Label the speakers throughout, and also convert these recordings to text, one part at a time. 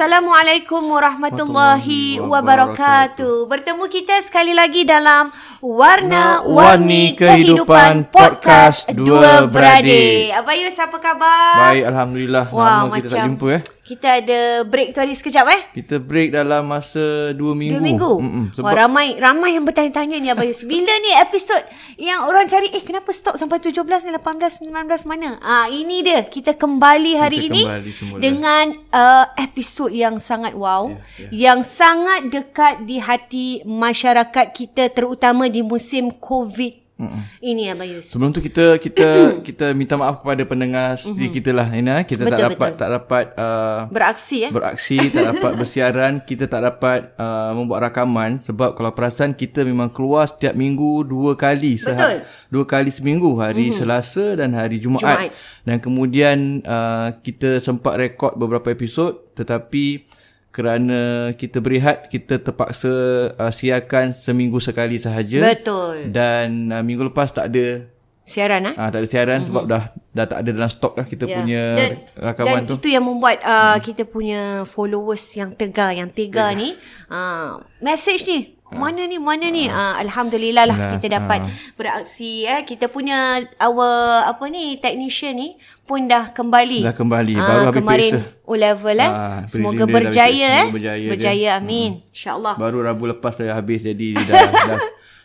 Speaker 1: Assalamualaikum warahmatullahi wabarakatuh. Bertemu kita sekali lagi dalam Warna-Warni Kehidupan Podcast Dua Beradik. Abayus, apa khabar?
Speaker 2: Baik, Alhamdulillah.
Speaker 1: Wah,
Speaker 2: Lama kita tak
Speaker 1: macam
Speaker 2: jumpa eh.
Speaker 1: Kita ada break tu hari sekejap eh?
Speaker 2: Kita break dalam masa dua minggu.
Speaker 1: Dua minggu.
Speaker 2: Mm-mm.
Speaker 1: Wah, ramai ramai yang bertanya-tanya ni Abayus. Bila ni episod yang orang cari eh kenapa stop sampai 17 ni 18 19 mana? Ah ini dia. Kita kembali hari
Speaker 2: Kita
Speaker 1: ini
Speaker 2: kembali semula.
Speaker 1: dengan uh, episod yang sangat wow,
Speaker 2: Ya,
Speaker 1: yang sangat dekat di hati masyarakat kita terutama di musim COVID
Speaker 2: Mm-mm.
Speaker 1: ini Abayus.
Speaker 2: Sebelum tu kita kita kita minta maaf kepada pendengar setia kita lah Ina. Kita
Speaker 1: Betul,
Speaker 2: tak dapat
Speaker 1: betul.
Speaker 2: tak dapat uh,
Speaker 1: Beraksi eh.
Speaker 2: beraksi, tak dapat bersiaran, kita tak dapat uh, membuat rakaman sebab kalau perasan kita memang keluar setiap minggu dua kali
Speaker 1: Betul.
Speaker 2: dua kali seminggu hari mm-hmm. Selasa dan hari Jumaat.
Speaker 1: Jumaat.
Speaker 2: Dan kemudian uh, kita sempat rekod beberapa episod tetapi kerana kita berehat kita terpaksa uh, siarkan seminggu sekali sahaja.
Speaker 1: Betul.
Speaker 2: Dan uh, minggu lepas tak ada
Speaker 1: Siaran eh?
Speaker 2: Ah tak ada siaran mm-hmm. sebab dah dah tak ada dalam stok dah kita
Speaker 1: Ya.
Speaker 2: punya
Speaker 1: dan,
Speaker 2: rakaman
Speaker 1: dan
Speaker 2: tu.
Speaker 1: itu yang membuat uh, kita punya followers yang tegar yang tega ni uh, message ni mana ni mana ni? Uh, alhamdulillah lah
Speaker 2: Nah,
Speaker 1: kita dapat beraksi eh. Kita punya our apa ni technician ni pun dah kembali.
Speaker 2: Dah kembali.
Speaker 1: Ah,
Speaker 2: Baru habis
Speaker 1: kemarin. O level eh.
Speaker 2: Ah,
Speaker 1: semoga
Speaker 2: dah
Speaker 1: berjaya eh.
Speaker 2: Berjaya dia.
Speaker 1: berjaya amin. Insyaallah.
Speaker 2: Baru Rabu lepas dah habis jadi dia dah dah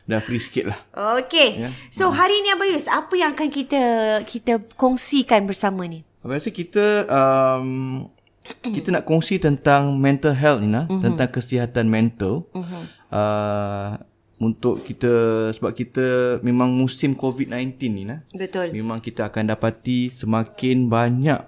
Speaker 2: dah free sikit lah.
Speaker 1: okey.
Speaker 2: Ya.
Speaker 1: so hari ni Abayus apa yang akan kita kita kongsikan bersama ni?
Speaker 2: Biasa kita um, kita nak kongsi tentang mental health ni nah,
Speaker 1: Mhm.
Speaker 2: tentang kesihatan mental. Uh, untuk kita sebab kita memang musim COVID-19 ni nah.
Speaker 1: betul
Speaker 2: Memang kita akan dapati semakin banyak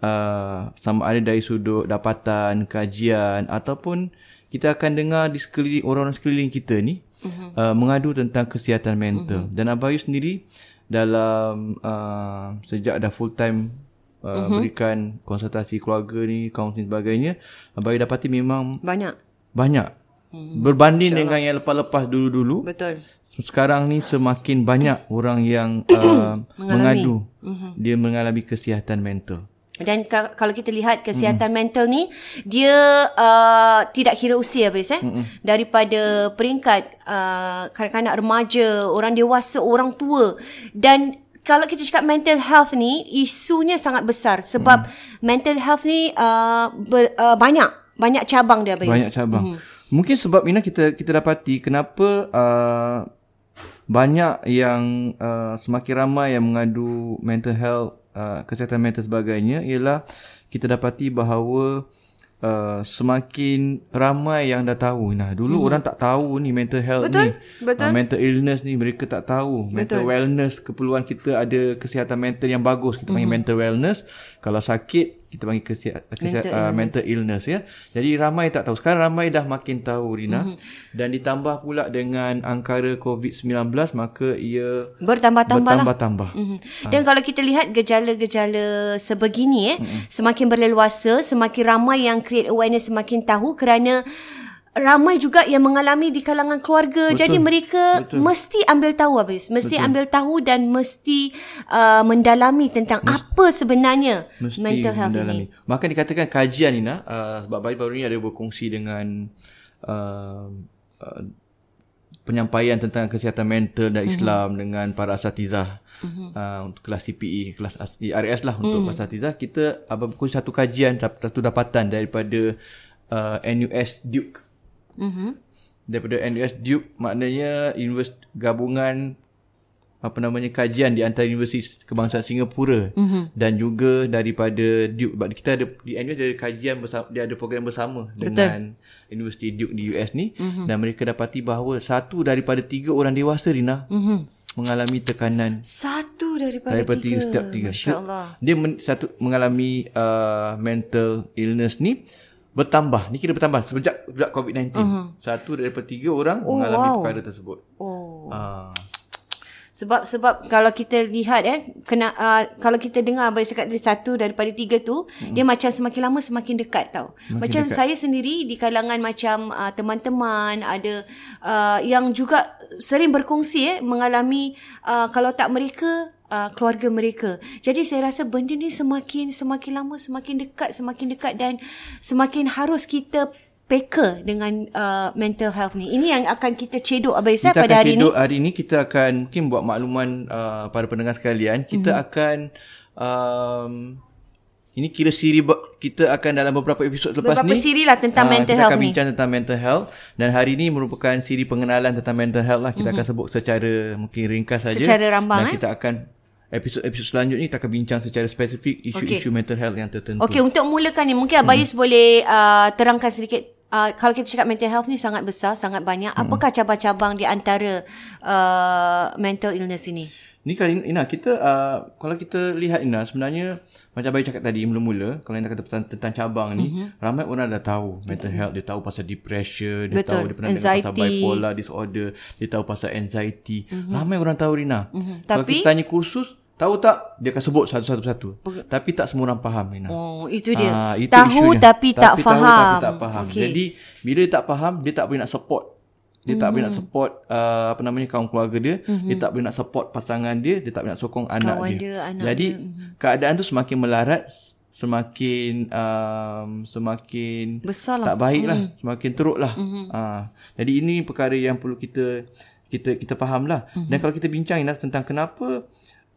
Speaker 2: uh, sama ada dari sudut dapatan, kajian ataupun kita akan dengar di sekeliling orang-orang sekeliling kita ni uh-huh. uh, mengadu tentang kesihatan mental. Uh-huh. Dan Abayu sendiri dalam uh, sejak dah full time uh, uh-huh. berikan konsultasi keluarga ni, kaunseling sebagainya, Abayu dapati memang
Speaker 1: banyak
Speaker 2: banyak. Uh-huh. Berbanding dengan yang lepas-lepas dulu-dulu,
Speaker 1: betul
Speaker 2: sekarang ni semakin banyak orang yang uh, mengadu
Speaker 1: Mhm.
Speaker 2: dia mengalami kesihatan mental.
Speaker 1: Dan ka- kalau kita lihat kesihatan mm. mental ni dia uh, tidak kira usia habis eh mm daripada peringkat uh, kanak-kanak remaja, orang dewasa, orang tua dan kalau kita cakap mental health ni isunya sangat besar sebab mm. mental health ni uh, ber, uh, banyak banyak cabang dia Abayus.
Speaker 2: Banyak cabang. Mungkin sebab Ina kita kita dapati kenapa uh, banyak yang uh, semakin ramai yang mengadu mental health, uh, kesihatan mental sebagainya ialah kita dapati bahawa uh, semakin ramai yang dah tahu. Nah, dulu mm-hmm. orang tak tahu ni mental health
Speaker 1: Betul,
Speaker 2: ni.
Speaker 1: betul.
Speaker 2: Uh, mental illness ni mereka tak tahu. Mental wellness keperluan kita ada kesihatan mental yang bagus. Kita panggil mental wellness. Kalau sakit kita panggil kesihatan
Speaker 1: Mhm. Mental
Speaker 2: uh, mental illness ya. Jadi ramai tak tahu. Sekarang ramai dah makin tahu Rina.
Speaker 1: Mhm.
Speaker 2: Dan ditambah pula dengan angkara COVID-19 maka ia
Speaker 1: Bertambah-tambah lah.
Speaker 2: bertambah-tambah.
Speaker 1: Mm-hmm. Dan kalau kita lihat gejala-gejala sebegini eh mm-hmm. semakin berleluasa, semakin ramai yang create awareness semakin tahu kerana ramai juga yang mengalami di kalangan keluarga. Betul. Jadi mereka Betul. mesti ambil tahu habis. Mesti Betul. ambil tahu dan mesti uh, mendalami tentang mesti, apa sebenarnya
Speaker 2: Mesti
Speaker 1: mental health
Speaker 2: mendalami.
Speaker 1: ini.
Speaker 2: Bahkan dikatakan kajian ni nak uh, sebab baru-baru ni ada berkongsi dengan uh, uh, penyampaian tentang kesihatan mental dan Islam mm-hmm. dengan para asatizah mm-hmm. uh, untuk kelas CPE, kelas as- RS lah untuk mm. asatizah. Kita apa satu kajian satu dapatan daripada uh, NUS Duke.
Speaker 1: Mm-hmm.
Speaker 2: Daripada NUS Duke maknanya universiti gabungan apa namanya kajian di antara universiti kebangsaan Singapura mm-hmm. dan juga daripada Duke sebab kita ada di NUS ada kajian bersama dia ada program bersama Betul. dengan Universiti Duke di US ni mm-hmm. dan mereka dapati bahawa satu daripada tiga orang dewasa Rina mm-hmm. mengalami tekanan
Speaker 1: Satu daripada,
Speaker 2: daripada
Speaker 1: tiga.
Speaker 2: tiga setiap tiga.
Speaker 1: Masya Allah.
Speaker 2: Dia men, satu mengalami uh, mental illness ni bertambah. Ni kira bertambah sejak sejak COVID-19. Uh-huh. Satu daripada tiga orang oh, mengalami
Speaker 1: wow.
Speaker 2: perkara tersebut.
Speaker 1: Oh.
Speaker 2: Uh,
Speaker 1: Sebab sebab kalau kita lihat eh kena uh, kalau kita dengar abang cakap dari satu daripada tiga tu hmm. dia macam semakin lama semakin dekat tau. Semakin macam dekat. saya sendiri di kalangan macam uh, teman-teman ada uh, yang juga sering berkongsi eh mengalami uh, kalau tak mereka uh, keluarga mereka. Jadi saya rasa benda ni semakin semakin lama semakin dekat semakin dekat dan semakin harus kita peka dengan uh, mental health ni. Ini yang akan kita cedok Abang
Speaker 2: kita
Speaker 1: pada
Speaker 2: akan
Speaker 1: hari ni.
Speaker 2: cedok hari ni kita akan mungkin buat makluman uh, pada pendengar sekalian kita
Speaker 1: Mhm.
Speaker 2: akan um, ini kira siri kita akan dalam beberapa episod lepas
Speaker 1: Beberapa
Speaker 2: ni
Speaker 1: siri lah tentang
Speaker 2: ah,
Speaker 1: mental
Speaker 2: kita
Speaker 1: health
Speaker 2: akan
Speaker 1: ni.
Speaker 2: bincang tentang mental health dan hari ini merupakan siri pengenalan tentang mental health lah kita akan sebut secara mungkin ringkas saja
Speaker 1: Mhm. Secara rambang,
Speaker 2: dan
Speaker 1: eh?
Speaker 2: kita akan episod-episod selanjutnya kita akan bincang secara spesifik isu-isu mental health yang tertentu
Speaker 1: Okey, untuk mulakan ni mungkin Abayus hmm. boleh uh, terangkan sedikit uh, kalau kita cakap mental health ni sangat besar, sangat banyak. Apakah cabang-cabang di antara uh, mental illness ini?
Speaker 2: Ni kali Ina kita uh, kalau kita lihat Ina sebenarnya macam Bayu cakap tadi mula-mula kalau Ina kata tentang, tentang cabang ni mm-hmm. ramai orang dah tahu mental health dia tahu pasal depression dia
Speaker 1: Betul.
Speaker 2: tahu dia pernah dengar pasal
Speaker 1: Anxiety.
Speaker 2: bipolar disorder dia tahu pasal anxiety mm-hmm. ramai orang tahu Rina mm-hmm. kalau
Speaker 1: Tapi-
Speaker 2: kita tanya kursus tahu tak dia akan sebut satu-satu satu tapi tak semua orang faham Rina
Speaker 1: Oh, itu dia.
Speaker 2: Ah, itu
Speaker 1: tahu
Speaker 2: isunya.
Speaker 1: tapi, tak
Speaker 2: tahu,
Speaker 1: faham.
Speaker 2: tapi tak faham.
Speaker 1: Okey.
Speaker 2: Jadi bila dia tak faham, dia tak boleh nak support. Dia tak boleh nak support uh, apa namanya kaum keluarga dia, mm-hmm. dia tak boleh nak support pasangan dia, dia tak boleh nak sokong anak
Speaker 1: Kawan
Speaker 2: dia.
Speaker 1: dia, anak
Speaker 2: Jadi
Speaker 1: dia. Mhm.
Speaker 2: keadaan tu semakin melarat, semakin um, semakin
Speaker 1: Besar lah.
Speaker 2: tak baik lah, semakin teruk lah. Mm-hmm. Uh, jadi ini perkara yang perlu kita kita kita faham lah. Mm-hmm. Dan kalau kita bincang Ina tentang kenapa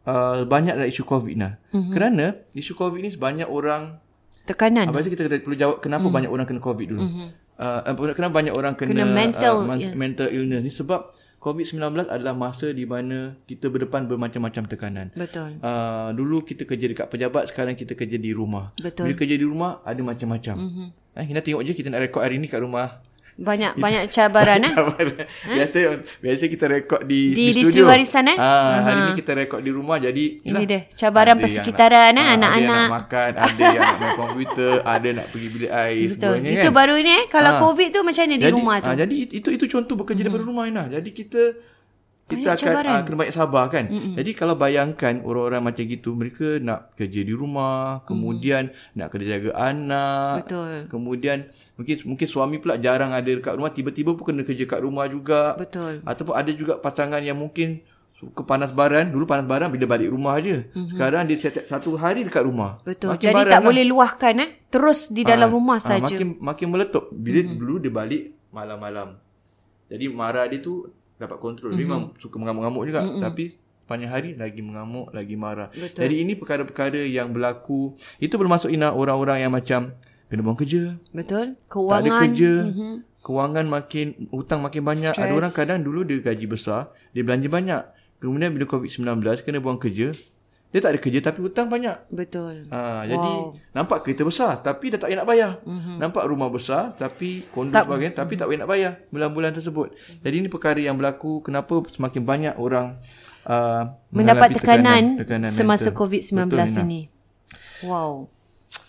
Speaker 2: uh, banyak dalam isu COVID nah. Mm-hmm. Kerana isu COVID ni banyak orang
Speaker 1: Tekanan.
Speaker 2: Apa kita kena- perlu jawab kenapa mm. banyak orang kena COVID dulu. Mm-hmm. Uh, apa- kenapa banyak orang kena,
Speaker 1: Kena mental,
Speaker 2: uh, man-
Speaker 1: ya.
Speaker 2: mental illness ni sebab COVID-19 adalah masa di mana kita berdepan bermacam-macam tekanan.
Speaker 1: Betul.
Speaker 2: Uh, dulu kita kerja dekat pejabat, sekarang kita kerja di rumah.
Speaker 1: Betul.
Speaker 2: Bila kerja di rumah ada macam-macam. Mm-hmm. Eh, Hina tengok je kita nak rekod hari ni kat rumah.
Speaker 1: Banyak banyak cabaran eh.
Speaker 2: biasa biasa kita rekod di,
Speaker 1: Di- di
Speaker 2: studio.
Speaker 1: Studio Warisan, eh?
Speaker 2: Ah, hari ni kita rekod di rumah jadi
Speaker 1: Ini dia, cabaran
Speaker 2: ada
Speaker 1: persekitaran, eh,
Speaker 2: ah, Ada
Speaker 1: anak-anak.
Speaker 2: yang nak makan, ada yang nak main komputer, ada nak pergi bilik air
Speaker 1: Betul.
Speaker 2: sebenarnya
Speaker 1: Itu
Speaker 2: kan.
Speaker 1: baru ni eh. Kalau
Speaker 2: Ah.
Speaker 1: COVID tu macam mana di rumah tu?
Speaker 2: ah, jadi itu itu contoh bekerja daripada rumah Ina. Jadi kita kita
Speaker 1: Banyak
Speaker 2: akan
Speaker 1: cabaran.
Speaker 2: uh, kena banyak sabar kan. Mm-mm. Jadi kalau bayangkan orang-orang macam gitu, mereka nak kerja di rumah, kemudian mm. nak kena jaga anak.
Speaker 1: Betul.
Speaker 2: Kemudian mungkin mungkin suami pula jarang ada dekat rumah, tiba-tiba pun kena kerja kat rumah juga.
Speaker 1: Betul.
Speaker 2: Ataupun ada juga pasangan yang mungkin suka panas baran. Dulu panas baran bila balik rumah aje. Mm-hmm. Sekarang dia setiap satu hari dekat rumah.
Speaker 1: Betul.
Speaker 2: Makin
Speaker 1: Jadi tak
Speaker 2: lah.
Speaker 1: boleh luahkan eh. Terus di dalam
Speaker 2: Ah,
Speaker 1: rumah
Speaker 2: ah,
Speaker 1: saja.
Speaker 2: makin makin meletup. Bila mm-hmm. dulu dia balik malam-malam. Jadi marah dia tu dapat kontrol. Mm-hmm. Dia memang suka mengamuk-ngamuk juga mm-hmm. tapi panjang hari lagi mengamuk, lagi marah.
Speaker 1: Betul.
Speaker 2: Jadi ini perkara-perkara yang berlaku. Itu bermasuk ina orang-orang yang macam kena buang kerja,
Speaker 1: Betul.
Speaker 2: tak
Speaker 1: Kewangan.
Speaker 2: ada kerja, mm-hmm. kewangan makin hutang makin banyak.
Speaker 1: Stress.
Speaker 2: Ada orang kadang dulu dia gaji besar, dia belanja banyak. Kemudian bila COVID-19 kena buang kerja, dia tak ada kerja tapi hutang banyak.
Speaker 1: Betul.
Speaker 2: Ha, jadi nampak kereta besar tapi dah tak payah nak bayar. Mm-hmm. Nampak rumah besar tapi kondo tak, sebagainya tapi tak payah nak bayar bulan-bulan tersebut. Jadi ini perkara yang berlaku kenapa semakin banyak orang uh,
Speaker 1: Mendapat
Speaker 2: menghadapi
Speaker 1: tekanan,
Speaker 2: tekanan
Speaker 1: semasa
Speaker 2: mental.
Speaker 1: COVID-19
Speaker 2: Betul,
Speaker 1: ini. Wow.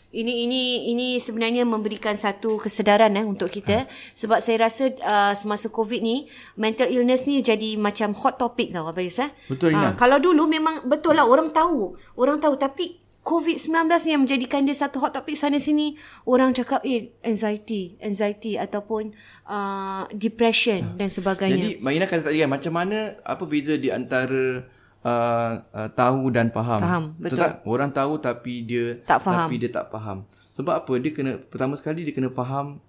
Speaker 1: Ini ini ini sebenarnya memberikan satu kesedaran eh untuk kita sebab saya rasa uh, semasa COVID ni mental illness ni jadi macam hot topic tau Abayus eh.
Speaker 2: Betul,
Speaker 1: Ah,
Speaker 2: Ina.
Speaker 1: kalau dulu memang betul lah orang tahu. Orang tahu tapi COVID-19 ni yang menjadikan dia satu hot topic sana sini orang cakap eh anxiety, anxiety ataupun uh, depression dan sebagainya.
Speaker 2: Jadi Maina kata tadi kan macam mana apa beza di antara uh, uh, tahu dan faham.
Speaker 1: Faham, betul.
Speaker 2: tak? Orang tahu tapi dia
Speaker 1: Tak faham.
Speaker 2: tapi dia tak faham. Sebab apa? Dia kena pertama sekali dia kena faham,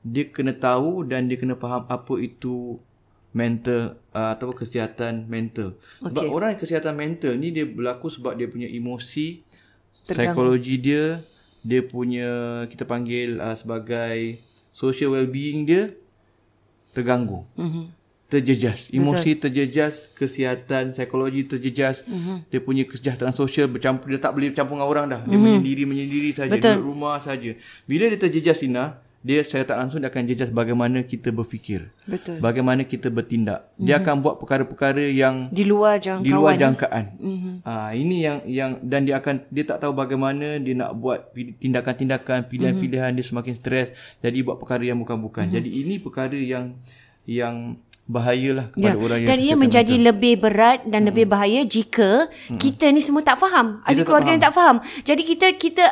Speaker 2: dia kena tahu dan dia kena faham apa itu mental uh, atau kesihatan mental. Sebab
Speaker 1: Okey.
Speaker 2: orang yang kesihatan mental ni dia berlaku sebab dia punya emosi,
Speaker 1: Terganggu.
Speaker 2: psikologi dia, dia punya kita panggil uh, sebagai social well-being dia terganggu
Speaker 1: Mhm.
Speaker 2: Terjejas emosi Betul. terjejas kesihatan psikologi terjejas
Speaker 1: Mhm.
Speaker 2: mm-hmm. dia punya kesejahteraan sosial bercampur dia tak boleh bercampur dengan orang dah dia mm-hmm. menyendiri menyendiri saja
Speaker 1: Mhm.
Speaker 2: Duduk rumah saja bila dia terjejas Ina dia saya tak langsung dia akan jejas bagaimana kita berfikir
Speaker 1: Betul.
Speaker 2: bagaimana kita bertindak mm-hmm. dia akan buat perkara-perkara yang
Speaker 1: Di luar jangkauan.
Speaker 2: di luar jangkaan.
Speaker 1: Mhm.
Speaker 2: Mm-hmm. Ha, ini yang yang dan dia akan dia tak tahu bagaimana dia nak buat tindakan-tindakan, pilihan-pilihan dia semakin stres, jadi buat perkara yang bukan-bukan. Mm-hmm. Jadi ini perkara yang yang bahayalah kepada
Speaker 1: Ya.
Speaker 2: orang yang
Speaker 1: Dan ia menjadi
Speaker 2: mental.
Speaker 1: lebih berat dan hmm. lebih bahaya jika hmm. kita ni semua tak faham. Ada
Speaker 2: tak
Speaker 1: keluarga yang tak faham. Jadi kita kita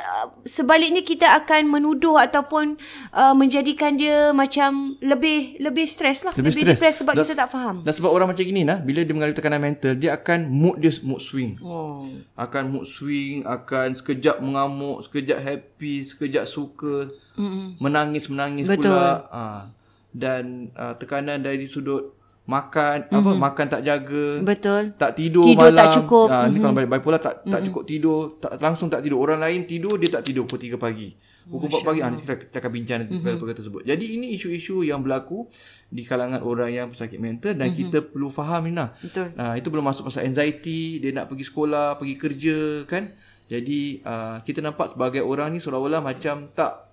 Speaker 1: sebaliknya kita akan menuduh ataupun uh, menjadikan dia macam lebih lebih stres lah.
Speaker 2: Lebih
Speaker 1: Lebih,
Speaker 2: stres.
Speaker 1: depres sebab
Speaker 2: Dan-
Speaker 1: kita tak faham.
Speaker 2: Dan sebab orang macam gini nah, bila dia mengalami tekanan mental, dia akan mood dia mood swing.
Speaker 1: Oh.
Speaker 2: Akan mood swing, akan sekejap mengamuk, sekejap happy, sekejap suka, mm menangis menangis
Speaker 1: Betul.
Speaker 2: pula. Ha. Dan uh, tekanan dari sudut makan, mm-hmm. apa makan tak jaga,
Speaker 1: Betul.
Speaker 2: tak tidur,
Speaker 1: Tidur
Speaker 2: malam.
Speaker 1: tak cukup.
Speaker 2: Ha, ni kalau bipolar tak tak cukup tidur, tak langsung tak tidur. Orang lain tidur dia tak tidur pukul 3 pagi. Pukul 4 pagi ah, nanti kita, kita akan bincang nanti mm-hmm. perkara tersebut. Jadi ini isu-isu yang berlaku di kalangan orang yang pesakit mental dan mm-hmm. kita perlu faham ni nah.
Speaker 1: Betul.
Speaker 2: Ha, itu belum masuk pasal anxiety, dia nak pergi sekolah, pergi kerja kan. Jadi uh, kita nampak sebagai orang ni seolah-olah macam tak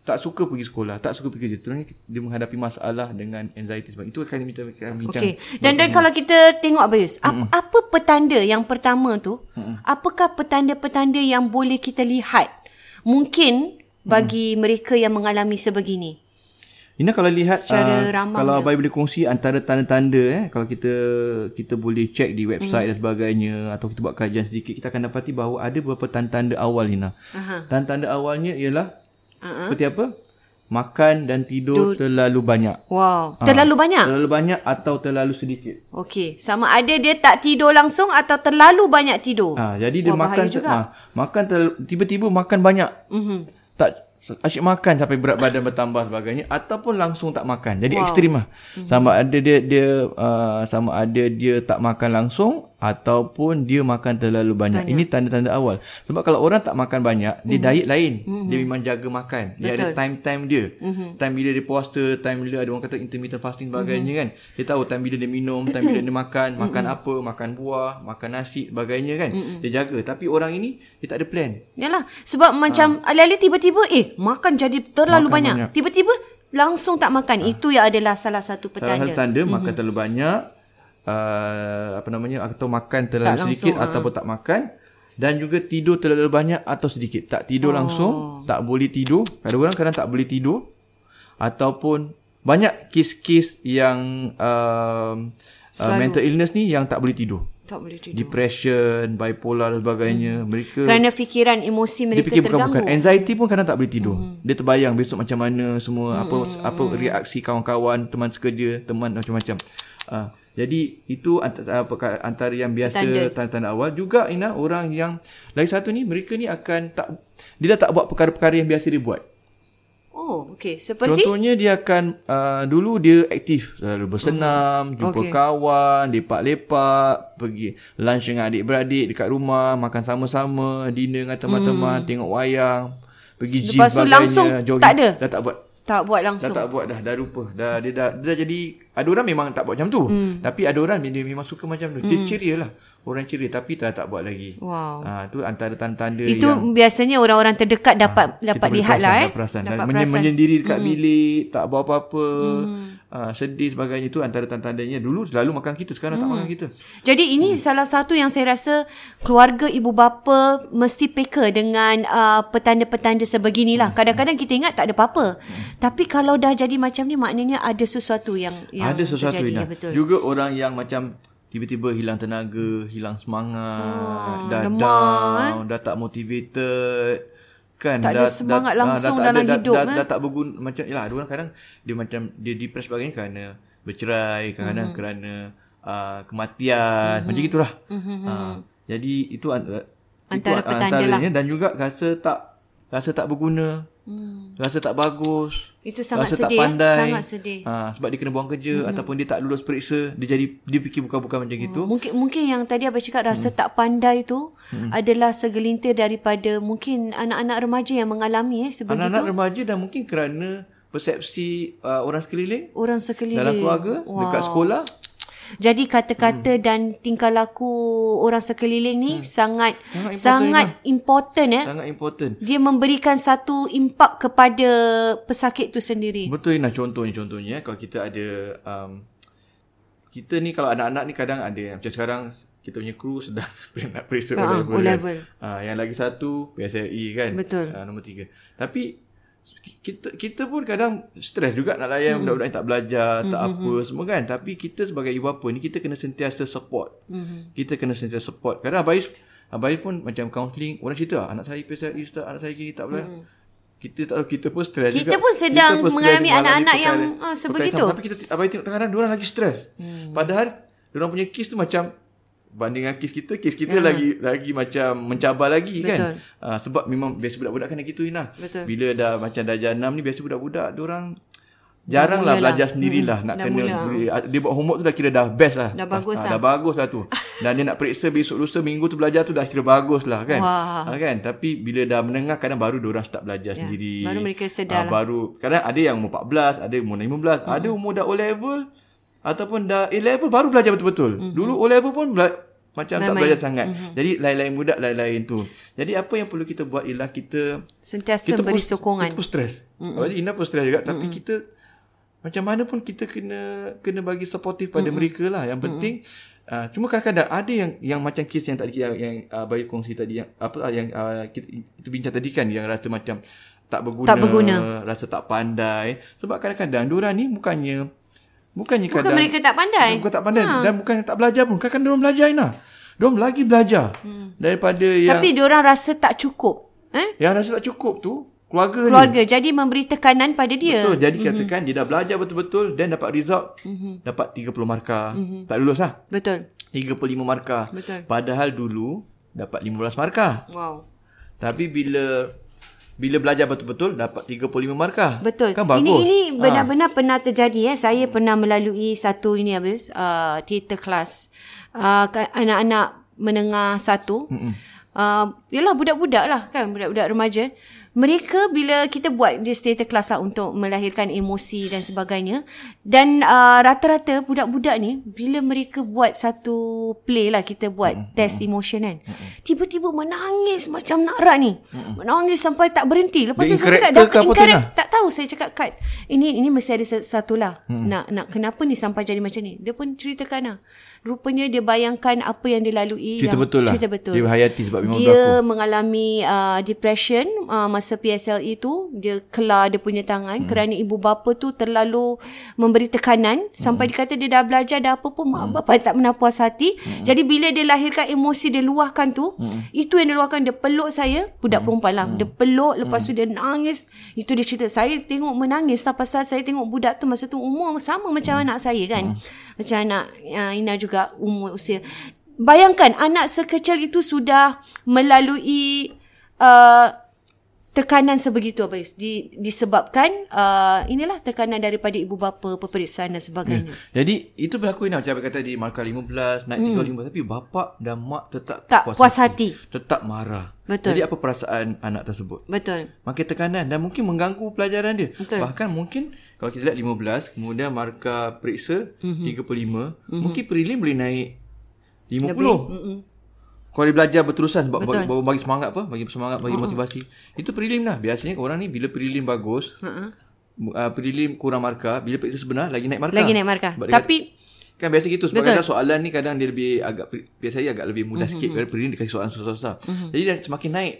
Speaker 2: tak suka pergi sekolah, tak suka pergi kerja. Sebenarnya dia menghadapi masalah dengan anxiety sebab itu akan kita akan bincang.
Speaker 1: Okey. Dan dan kalau kita tengok Abayus, ap, apa petanda yang pertama tu? Apakah petanda-petanda yang boleh kita lihat? Mungkin bagi mereka yang mengalami sebegini.
Speaker 2: Ini kalau lihat
Speaker 1: Secara ramah
Speaker 2: kalau. Abai boleh kongsi antara tanda-tanda eh kalau kita kita boleh check di website
Speaker 1: Hmm.
Speaker 2: dan sebagainya atau kita buat kajian sedikit kita akan dapati bahawa ada beberapa tanda-tanda awal.
Speaker 1: Aha.
Speaker 2: Tanda-tanda awalnya ialah
Speaker 1: Uh-huh.
Speaker 2: seperti apa? Makan dan tidur terlalu banyak.
Speaker 1: Wow,
Speaker 2: Ah.
Speaker 1: terlalu banyak.
Speaker 2: Terlalu banyak atau terlalu sedikit.
Speaker 1: Okey, sama ada dia tak tidur langsung atau terlalu banyak tidur.
Speaker 2: Ha, jadi dia
Speaker 1: Wah,
Speaker 2: makan
Speaker 1: juga.
Speaker 2: ha, makan terlalu, tiba-tiba makan banyak.
Speaker 1: Mhm.
Speaker 2: Tak asyik makan sampai berat badan bertambah sebagainya ataupun langsung tak makan. Jadi wow. ekstrim lah. Sama ada dia dia uh, sama ada dia tak makan langsung ataupun dia makan terlalu banyak. banyak. Ini tanda-tanda awal. Sebab kalau orang tak makan banyak, dia diet lain. Dia memang jaga makan. Dia ada time-time dia. Time bila dia puasa, time bila ada orang kata intermittent fasting sebagainya kan. Dia tahu time bila dia minum, time bila dia makan, makan apa, makan buah, makan nasi sebagainya kan. Dia jaga. Tapi orang ini dia tak ada plan.
Speaker 1: Yalah, sebab macam alih-alih tiba-tiba eh makan jadi terlalu
Speaker 2: Makan
Speaker 1: banyak.
Speaker 2: banyak.
Speaker 1: Tiba-tiba langsung tak makan. Itu yang adalah salah satu
Speaker 2: Salah
Speaker 1: petanda.
Speaker 2: satu tanda mm-hmm. makan terlalu banyak uh, apa namanya atau makan terlalu
Speaker 1: Tak
Speaker 2: sedikit
Speaker 1: langsung,
Speaker 2: ataupun tak makan dan juga tidur terlalu banyak atau sedikit. Tak tidur oh. langsung, tak boleh tidur. Kadang orang kadang tak boleh tidur ataupun banyak kes-kes yang um, uh, mental illness ni yang tak boleh tidur.
Speaker 1: Tak boleh tidur.
Speaker 2: Depression, bipolar dan sebagainya. Mereka
Speaker 1: Kerana fikiran emosi
Speaker 2: dia
Speaker 1: mereka
Speaker 2: fikir
Speaker 1: terganggu.
Speaker 2: bukan-bukan anxiety pun kadang tak boleh tidur. Hmm. Dia terbayang besok macam mana semua hmm. apa apa reaksi kawan-kawan, teman sekerja, teman macam-macam. Uh, jadi itu antara, antara yang biasa
Speaker 1: Tanda.
Speaker 2: tanda-tanda awal juga Ina orang yang lagi satu ni mereka ni akan tak dia dah tak buat perkara-perkara yang biasa dia buat.
Speaker 1: Oh, okey. Seperti
Speaker 2: Contohnya dia akan uh, dulu dia aktif selalu bersenam, jumpa
Speaker 1: Okey.
Speaker 2: kawan, lepak-lepak, pergi lunch dengan adik-beradik dekat rumah, makan sama-sama, dinner dengan teman-teman, tengok wayang, pergi gym
Speaker 1: Lepas tu
Speaker 2: sebagainya,
Speaker 1: langsung
Speaker 2: jogging.
Speaker 1: tak ada?
Speaker 2: Dah tak buat.
Speaker 1: Tak buat
Speaker 2: Dah
Speaker 1: langsung.
Speaker 2: tak buat dah, dah lupa. Dah dia dah, dia dah jadi ada orang memang tak buat macam tu. Hmm. Tapi ada orang dia memang suka macam tu. Dia ceria lah. Orang ceria tapi dah tak buat lagi.
Speaker 1: Wow.
Speaker 2: Ha, tu antara tanda-tanda
Speaker 1: Itu
Speaker 2: yang
Speaker 1: biasanya orang-orang terdekat dapat dapat
Speaker 2: kita boleh
Speaker 1: lihat lah
Speaker 2: perasan,
Speaker 1: eh.
Speaker 2: Perasan.
Speaker 1: Dapat
Speaker 2: Dan
Speaker 1: perasan.
Speaker 2: menyendiri dekat hmm. bilik, tak buat apa-apa, hmm. uh, sedih sebagainya itu antara tanda-tandanya. Dulu selalu makan kita, sekarang hmm. tak makan kita.
Speaker 1: Jadi ini hmm. salah satu yang saya rasa keluarga ibu bapa mesti peka dengan uh, petanda-petanda sebeginilah. Kadang-kadang kita ingat tak ada apa-apa. Tapi kalau dah jadi macam ni maknanya ada sesuatu yang yang
Speaker 2: Ada sesuatu
Speaker 1: terjadi. Ya, betul.
Speaker 2: Juga orang yang macam tiba-tiba hilang tenaga, hilang semangat,
Speaker 1: Oh,
Speaker 2: dah
Speaker 1: lemah,
Speaker 2: down, dah tak motivated. Kan
Speaker 1: Tak ada
Speaker 2: dah,
Speaker 1: semangat
Speaker 2: dah,
Speaker 1: langsung
Speaker 2: dah, tak
Speaker 1: dalam
Speaker 2: ada,
Speaker 1: hidup,
Speaker 2: dah,
Speaker 1: eh.
Speaker 2: dah, dah, tak berguna macam yalah ada orang kadang dia macam dia depress sebagainya kerana bercerai, kadang-kadang
Speaker 1: Mhm.
Speaker 2: kerana uh, kematian, macam gitulah. Uh, jadi itu antara
Speaker 1: Antara
Speaker 2: itu
Speaker 1: petanda lah.
Speaker 2: antaranya dan juga rasa tak rasa tak berguna.
Speaker 1: Hmm.
Speaker 2: Rasa tak bagus.
Speaker 1: Itu sangat
Speaker 2: rasa
Speaker 1: sedih,
Speaker 2: tak pandai.
Speaker 1: Sangat sedih.
Speaker 2: Ha, sebab dia kena buang kerja mm-hmm. ataupun dia tak lulus periksa, dia jadi dia fikir bukan-bukan macam gitu.
Speaker 1: Mungkin mungkin yang tadi abang cakap rasa
Speaker 2: Hmm.
Speaker 1: tak pandai tu adalah segelintir daripada mungkin anak-anak remaja yang mengalami eh sebegitu.
Speaker 2: Anak-anak remaja dan mungkin kerana persepsi uh, orang sekeliling
Speaker 1: Orang sekeliling.
Speaker 2: dalam keluarga, wow. dekat sekolah,
Speaker 1: Jadi kata-kata hmm. dan tingkah laku orang sekeliling ni hmm. sangat
Speaker 2: Sangat important,
Speaker 1: sangat important eh.
Speaker 2: sangat important.
Speaker 1: Dia memberikan satu impak kepada pesakit tu sendiri.
Speaker 2: Betul Ina contohnya contohnya eh, kalau kita ada um, kita ni kalau anak-anak ni kadang ada macam sekarang kita punya kru sedang nak periksa
Speaker 1: Ha,
Speaker 2: O-level. Kan? Ha, yang lagi satu PSLE kan.
Speaker 1: Betul.
Speaker 2: Ha, nombor tiga. Tapi kita kita pun kadang stres juga nak layan mm-hmm. budak-budak yang tak belajar, mm-hmm. tak apa semua kan. Tapi kita sebagai ibu bapa ni kita kena sentiasa support. Mm-hmm. Kita kena sentiasa support. Kadang abai abai pun macam counselling, orang cerita anak saya PSLE ustaz, anak saya gini tak boleh. Mm-hmm. Kita tak tahu kita pun stres
Speaker 1: juga. Kita pun sedang kita pun mengalami anak-anak yang ah, sebegitu.
Speaker 2: Tapi kita abai tengok kadang-kadang orang lagi stres. Mm. Padahal orang punya kes tu macam banding dengan kes kita kes kita uh lagi lagi macam mencabar lagi kan? Betul. kan uh, sebab memang biasa budak-budak kan gitu Ina Betul. bila dah macam dah jenam ni biasa budak-budak dia orang jarang lah belajar sendirilah hmm. nak dah kena beri, dia buat homework tu dah kira dah best lah
Speaker 1: dah bagus
Speaker 2: uh,
Speaker 1: lah
Speaker 2: dah bagus lah tu dan dia nak periksa besok lusa minggu tu belajar tu dah kira bagus lah kan uh, kan tapi bila dah menengah kadang baru orang start belajar ya. sendiri
Speaker 1: baru mereka sedar uh, lah
Speaker 2: baru kadang ada yang umur 14 ada umur 15 hmm. ada umur dah O level ataupun dah A level baru belajar betul-betul hmm. dulu O level pun bela- macam Main-main. tak belajar sangat. Mm-hmm. Jadi lain-lain budak lain-lain tu. Jadi apa yang perlu kita buat ialah kita
Speaker 1: sentiasa
Speaker 2: kita
Speaker 1: beri sokongan.
Speaker 2: Kita pun stres. Mm-hmm. Jadi Ina pun stres juga tapi mm-hmm. kita macam mana pun kita kena kena bagi supportive pada mm-hmm. mereka lah. Yang penting mm-hmm. uh, cuma kadang-kadang ada yang yang macam kes yang tadi yang yang uh, bayi kongsi tadi yang apa yang uh, kita kita bincang tadi kan yang rasa macam tak berguna, tak berguna. rasa tak pandai sebab kadang-kadang diorang ni bukannya Bukannya
Speaker 1: Bukan kadang mereka tak pandai.
Speaker 2: Bukan tak pandai ha. dan bukan tak belajar pun. Kadang-kadang diorang belajar Ina. Diorang lagi belajar hmm. daripada yang
Speaker 1: Tapi diorang rasa tak cukup. Eh?
Speaker 2: Yang rasa tak cukup tu keluarga,
Speaker 1: keluarga. Jadi memberi tekanan pada dia.
Speaker 2: Betul. Jadi mm-hmm. katakan dia dah belajar betul-betul dan dapat result mm-hmm. dapat 30 markah. Mm-hmm. Tak lulus lah.
Speaker 1: Betul.
Speaker 2: 35 markah.
Speaker 1: Betul.
Speaker 2: Padahal dulu dapat 15 markah.
Speaker 1: Wow.
Speaker 2: Tapi bila bila belajar betul-betul dapat 35 markah.
Speaker 1: Betul.
Speaker 2: Kan bagus.
Speaker 1: Ini ini ha. benar-benar ha. pernah terjadi eh. Saya pernah melalui satu ini habis uh, theater class. Uh, anak-anak menengah satu. Mm-mm. Uh, yalah budak-budak lah kan budak-budak remaja mereka bila kita buat di theater class lah untuk melahirkan emosi dan sebagainya dan uh, rata-rata budak-budak ni bila mereka buat satu play lah kita buat mm-hmm. test emotion kan mm-hmm. tiba-tiba menangis macam nak rak ni mm-hmm. menangis sampai tak berhenti lepas tu saya cakap dah incorrect tak tahu saya cakap kat ini ini mesti ada satu lah mm-hmm. nak nak kenapa ni sampai jadi macam ni dia pun ceritakan lah rupanya dia bayangkan apa yang dia lalui
Speaker 2: cerita
Speaker 1: yang,
Speaker 2: betul lah
Speaker 1: cerita betul
Speaker 2: dia hayati sebab memang
Speaker 1: dia berlaku. mengalami uh, depression uh, masa PSLE tu dia kelar dia punya tangan hmm. kerana ibu bapa tu terlalu memberi tekanan hmm. sampai dikata dia dah belajar dah apa pun mak hmm. bapa tak pernah puas hati hmm. jadi bila dia lahirkan emosi dia luahkan tu hmm. itu yang dia luahkan dia peluk saya budak hmm. perempuan lah hmm. dia peluk lepas hmm. tu dia nangis itu dia cerita saya tengok menangis lah pasal saya tengok budak tu masa tu umur sama macam hmm. anak saya kan hmm. macam anak uh, Ina juga umur usia Bayangkan anak sekecil itu sudah melalui uh, tekanan sebegitu apa di, disebabkan uh, inilah tekanan daripada ibu bapa peperiksaan dan sebagainya.
Speaker 2: Ya. Jadi itu berlaku nak macam kata di markah 15 naik hmm. 35 tapi bapa dan mak tetap
Speaker 1: tak puas, puas hati.
Speaker 2: hati. Tetap marah.
Speaker 1: Betul.
Speaker 2: Jadi apa perasaan anak tersebut?
Speaker 1: Betul.
Speaker 2: Makin tekanan dan mungkin mengganggu pelajaran dia.
Speaker 1: Betul.
Speaker 2: Bahkan mungkin kalau kita lihat 15 kemudian markah periksa mm-hmm. 35 mm-hmm. mungkin prelim boleh naik 50. Lebih. Mm-hmm. Kau dia belajar berterusan sebab bagi, bagi semangat apa? Bagi semangat, bagi uh-huh. motivasi. Itu prelim lah. Biasanya orang ni bila prelim bagus, uh-huh. uh, prelim kurang markah, bila periksa sebenar lagi naik markah.
Speaker 1: Lagi naik markah. Sebab Tapi
Speaker 2: kan biasa gitu sebab kadang soalan ni kadang dia lebih agak biasanya agak lebih mudah uh-huh. sikit daripada prelim dikasih soalan susah-susah. Uh-huh. Jadi dia semakin naik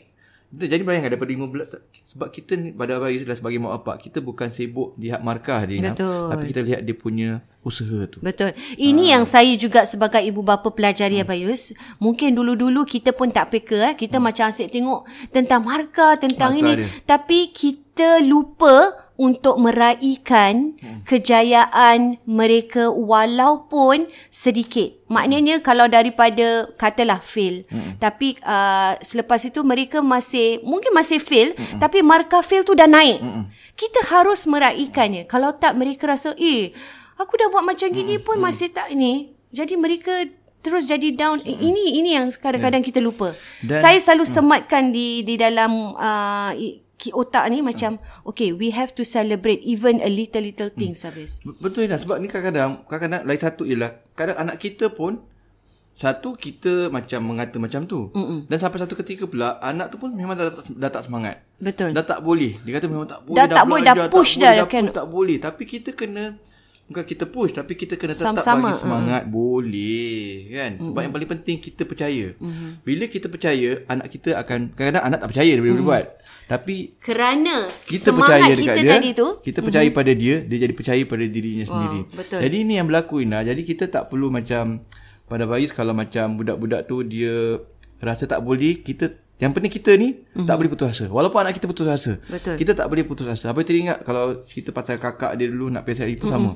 Speaker 2: jadi bayangkan daripada 15 sebab kita ni pada bayi adalah sebagai mak bapak kita bukan sibuk lihat markah dia Betul. tapi kita lihat dia punya usaha tu.
Speaker 1: Betul. Ini ha. yang saya juga sebagai ibu bapa pelajari hmm. Abayus. Mungkin dulu-dulu kita pun tak peka eh. Kita hmm. macam asyik tengok tentang markah tentang markah ini dia. tapi kita lupa untuk meraihkan hmm. kejayaan mereka walaupun sedikit. Maknanya kalau daripada katalah fail hmm. tapi uh, selepas itu mereka masih mungkin masih fail hmm. tapi markah fail tu dah naik. Hmm. Kita harus meraihkannya. Kalau tak mereka rasa eh aku dah buat macam gini hmm. pun hmm. masih tak ini. Jadi mereka terus jadi down. Hmm. Ini ini yang kadang-kadang yeah. kita lupa. Dan, Saya selalu hmm. sematkan di di dalam uh, otak ni macam okay we have to celebrate even a little little things hmm. habis.
Speaker 2: Betul dah sebab ni kadang-kadang kadang-kadang lain satu ialah kadang anak kita pun satu kita macam mengata macam tu. Mm-mm. Dan sampai satu ketika pula anak tu pun memang dah, dah, dah tak semangat.
Speaker 1: Betul.
Speaker 2: Dah tak boleh. Dia kata memang tak boleh
Speaker 1: dah, dah tak boleh dah push dah, dah,
Speaker 2: kan. Push, tak boleh tapi kita kena bukan kita push tapi kita kena tetap
Speaker 1: Sama-sama,
Speaker 2: bagi semangat boleh kan sebab yang paling penting kita percaya bila kita percaya anak kita akan kadang-kadang anak tak percaya dia boleh buat tapi
Speaker 1: Kerana
Speaker 2: kita percaya dekat
Speaker 1: kita
Speaker 2: dia
Speaker 1: tadi tu
Speaker 2: kita percaya pada dia dia jadi percaya pada dirinya sendiri
Speaker 1: betul.
Speaker 2: jadi ini yang berlaku Ina jadi kita tak perlu macam pada Bayus kalau macam budak-budak tu dia rasa tak boleh kita yang penting kita ni mm-hmm. tak boleh putus asa walaupun anak kita putus asa
Speaker 1: Betul.
Speaker 2: kita tak boleh putus asa apa teringat kalau kita pasal kakak dia dulu nak PSLE pun sama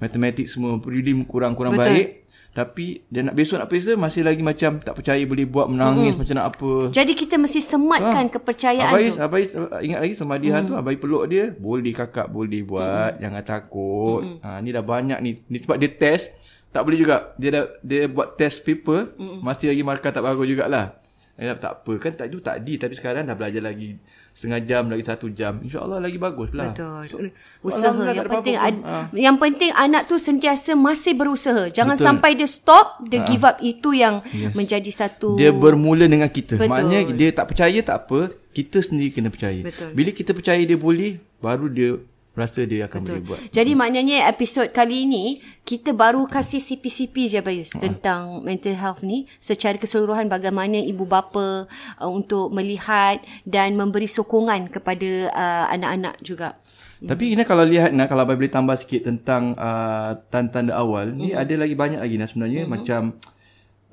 Speaker 2: matematik semua prelim kurang-kurang
Speaker 1: Betul.
Speaker 2: baik tapi dia nak besok nak periksa masih lagi macam tak percaya boleh buat menangis macam nak apa.
Speaker 1: Jadi kita mesti sematkan kepercayaan
Speaker 2: Abai,
Speaker 1: tu.
Speaker 2: Abai ingat lagi sama dia tu Abai peluk dia boleh kakak boleh buat jangan takut. Ha ni dah banyak ni. Ni sebab dia test tak boleh juga. Dia dah dia buat test paper masih lagi markah tak bagus jugalah. Eh, tak apa kan tak itu tak di tapi sekarang dah belajar lagi setengah jam lagi satu jam insyaallah lagi bagus lah
Speaker 1: Betul. Usaha yang penting ad.
Speaker 2: Ha.
Speaker 1: yang penting anak tu sentiasa masih berusaha. Jangan
Speaker 2: Betul. Ha.
Speaker 1: sampai dia stop, dia give up itu yang menjadi satu
Speaker 2: Dia bermula dengan kita.
Speaker 1: Betul.
Speaker 2: Maknanya dia tak percaya tak apa, kita sendiri kena percaya.
Speaker 1: Betul.
Speaker 2: Bila kita percaya dia boleh, baru dia rasa dia akan boleh buat.
Speaker 1: Jadi maknanya episod kali ini kita baru kasih CP-CP je Bayus
Speaker 2: Ha.
Speaker 1: tentang mental health ni secara keseluruhan bagaimana ibu bapa uh, untuk melihat dan memberi sokongan kepada uh, anak-anak juga.
Speaker 2: Tapi Ina kalau lihat Ina kalau boleh tambah sikit tentang uh, tanda-tanda awal, ni ada lagi banyak lagi Ina sebenarnya macam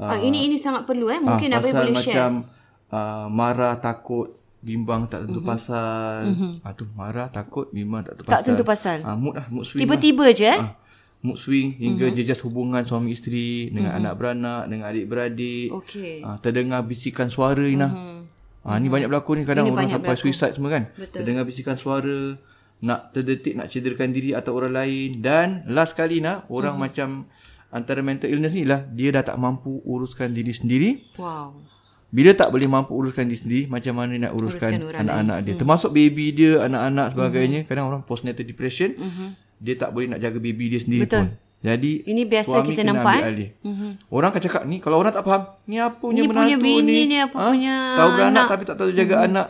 Speaker 1: Uh, ini ini sangat perlu eh. Mungkin
Speaker 2: ah,
Speaker 1: Abai
Speaker 2: pasal
Speaker 1: boleh
Speaker 2: macam
Speaker 1: share.
Speaker 2: uh, marah, takut, bimbang tak tentu pasal. Ah tu marah, takut, bimbang tak tentu pasal.
Speaker 1: Tak tentu pasal.
Speaker 2: Ah mood lah, mood swing. lah.
Speaker 1: Tiba-tiba je eh.
Speaker 2: Ah, mood swing hingga mm-hmm. jejas hubungan suami isteri dengan anak beranak dengan adik-beradik.
Speaker 1: Okey.
Speaker 2: Ah, terdengar bisikan suara Ina. Mm-hmm. Ah, ni banyak berlaku ni kadang
Speaker 1: Ini
Speaker 2: orang sampai
Speaker 1: berlaku.
Speaker 2: suicide semua kan.
Speaker 1: Betul.
Speaker 2: Terdengar bisikan suara nak terdetik nak cederakan diri atau orang lain dan last kali nak orang
Speaker 1: Mhm.
Speaker 2: macam antara mental illness ni lah dia dah tak mampu uruskan diri sendiri.
Speaker 1: Wow.
Speaker 2: Bila tak boleh mampu uruskan diri sendiri macam mana nak uruskan,
Speaker 1: Uruskan
Speaker 2: anak-anak dia. Termasuk baby dia, anak-anak sebagainya. Kadang orang postnatal depression dia tak boleh nak jaga baby dia sendiri.
Speaker 1: Betul.
Speaker 2: pun. Jadi
Speaker 1: Ini biasa
Speaker 2: suami
Speaker 1: kita
Speaker 2: kena
Speaker 1: nampak,
Speaker 2: ambil
Speaker 1: eh?
Speaker 2: alih. Orang akan cakap ni kalau orang tak faham, ni apa punya
Speaker 1: Ni
Speaker 2: menantu
Speaker 1: punya bini
Speaker 2: ni?
Speaker 1: ni, apa punya
Speaker 2: Tahu beranak
Speaker 1: anak.
Speaker 2: Tapi tak tahu jaga anak.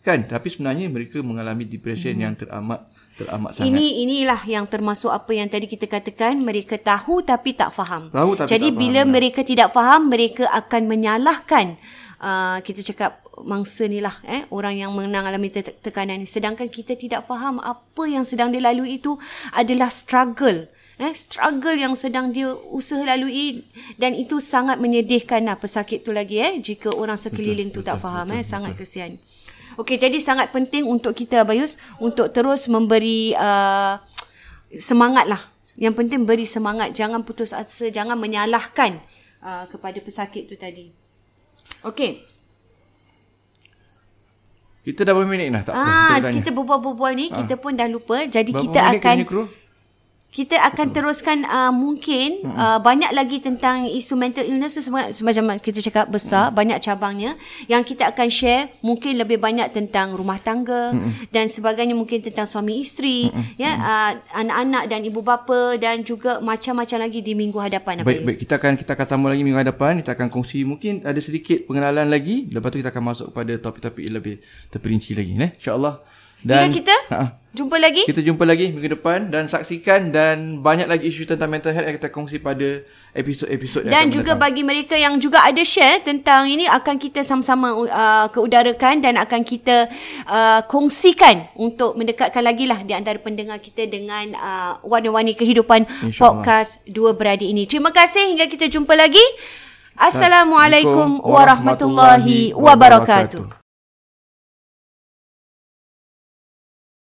Speaker 2: Kan? Tapi sebenarnya mereka mengalami depression yang teramat teramat sangat.
Speaker 1: Ini inilah yang termasuk apa yang tadi kita katakan mereka tahu tapi tak faham.
Speaker 2: Tahu tapi
Speaker 1: Jadi
Speaker 2: tak faham,
Speaker 1: bila
Speaker 2: ya.
Speaker 1: mereka tidak faham mereka akan menyalahkan uh, kita cakap mangsa ni lah eh orang yang mengalami te- tekanan ni sedangkan kita tidak faham apa yang sedang dilalui itu adalah struggle eh struggle yang sedang dia usaha lalui dan itu sangat menyedihkan lah pesakit tu lagi eh jika orang sekeliling betul, tu tak faham eh sangat kesian Okey, jadi sangat penting untuk kita Abayus untuk terus memberi uh, semangat lah. Yang penting beri semangat, jangan putus asa, jangan menyalahkan uh, kepada pesakit tu tadi. Okey.
Speaker 2: Kita dah berapa minit dah? Tak apa.
Speaker 1: Ah,
Speaker 2: kita
Speaker 1: berbual-bual ni, kita pun dah lupa. Jadi
Speaker 2: Berapa
Speaker 1: kita akan
Speaker 2: punya kru?
Speaker 1: Kita akan teruskan uh, mungkin uh, banyak lagi tentang isu mental illness semua semacam kita cakap besar banyak cabangnya yang kita akan share mungkin lebih banyak tentang rumah tangga dan sebagainya mungkin tentang suami isteri ya uh, anak-anak dan ibu bapa dan juga macam-macam lagi di minggu hadapan
Speaker 2: Baik, baik. Kita akan kita akan sambung lagi minggu hadapan. Kita akan kongsi mungkin ada sedikit pengenalan lagi. Lepas tu kita akan masuk kepada topik-topik lebih terperinci lagi. Eh? InsyaAllah.
Speaker 1: Dan kita
Speaker 2: Ha,
Speaker 1: jumpa lagi
Speaker 2: kita jumpa lagi minggu depan dan saksikan dan banyak lagi isu tentang mental health yang kita kongsi pada episod-episod yang
Speaker 1: Dan juga
Speaker 2: mendatang.
Speaker 1: bagi mereka yang juga ada share tentang ini akan kita sama-sama uh, keudarakan dan akan kita uh, kongsikan untuk mendekatkan lagi lah di antara pendengar kita dengan uh, warna-warni kehidupan
Speaker 2: InsyaAllah.
Speaker 1: podcast Dua Beradik ini. Terima kasih hingga kita jumpa lagi.
Speaker 2: Assalamualaikum
Speaker 1: warahmatullahi wabarakatuh.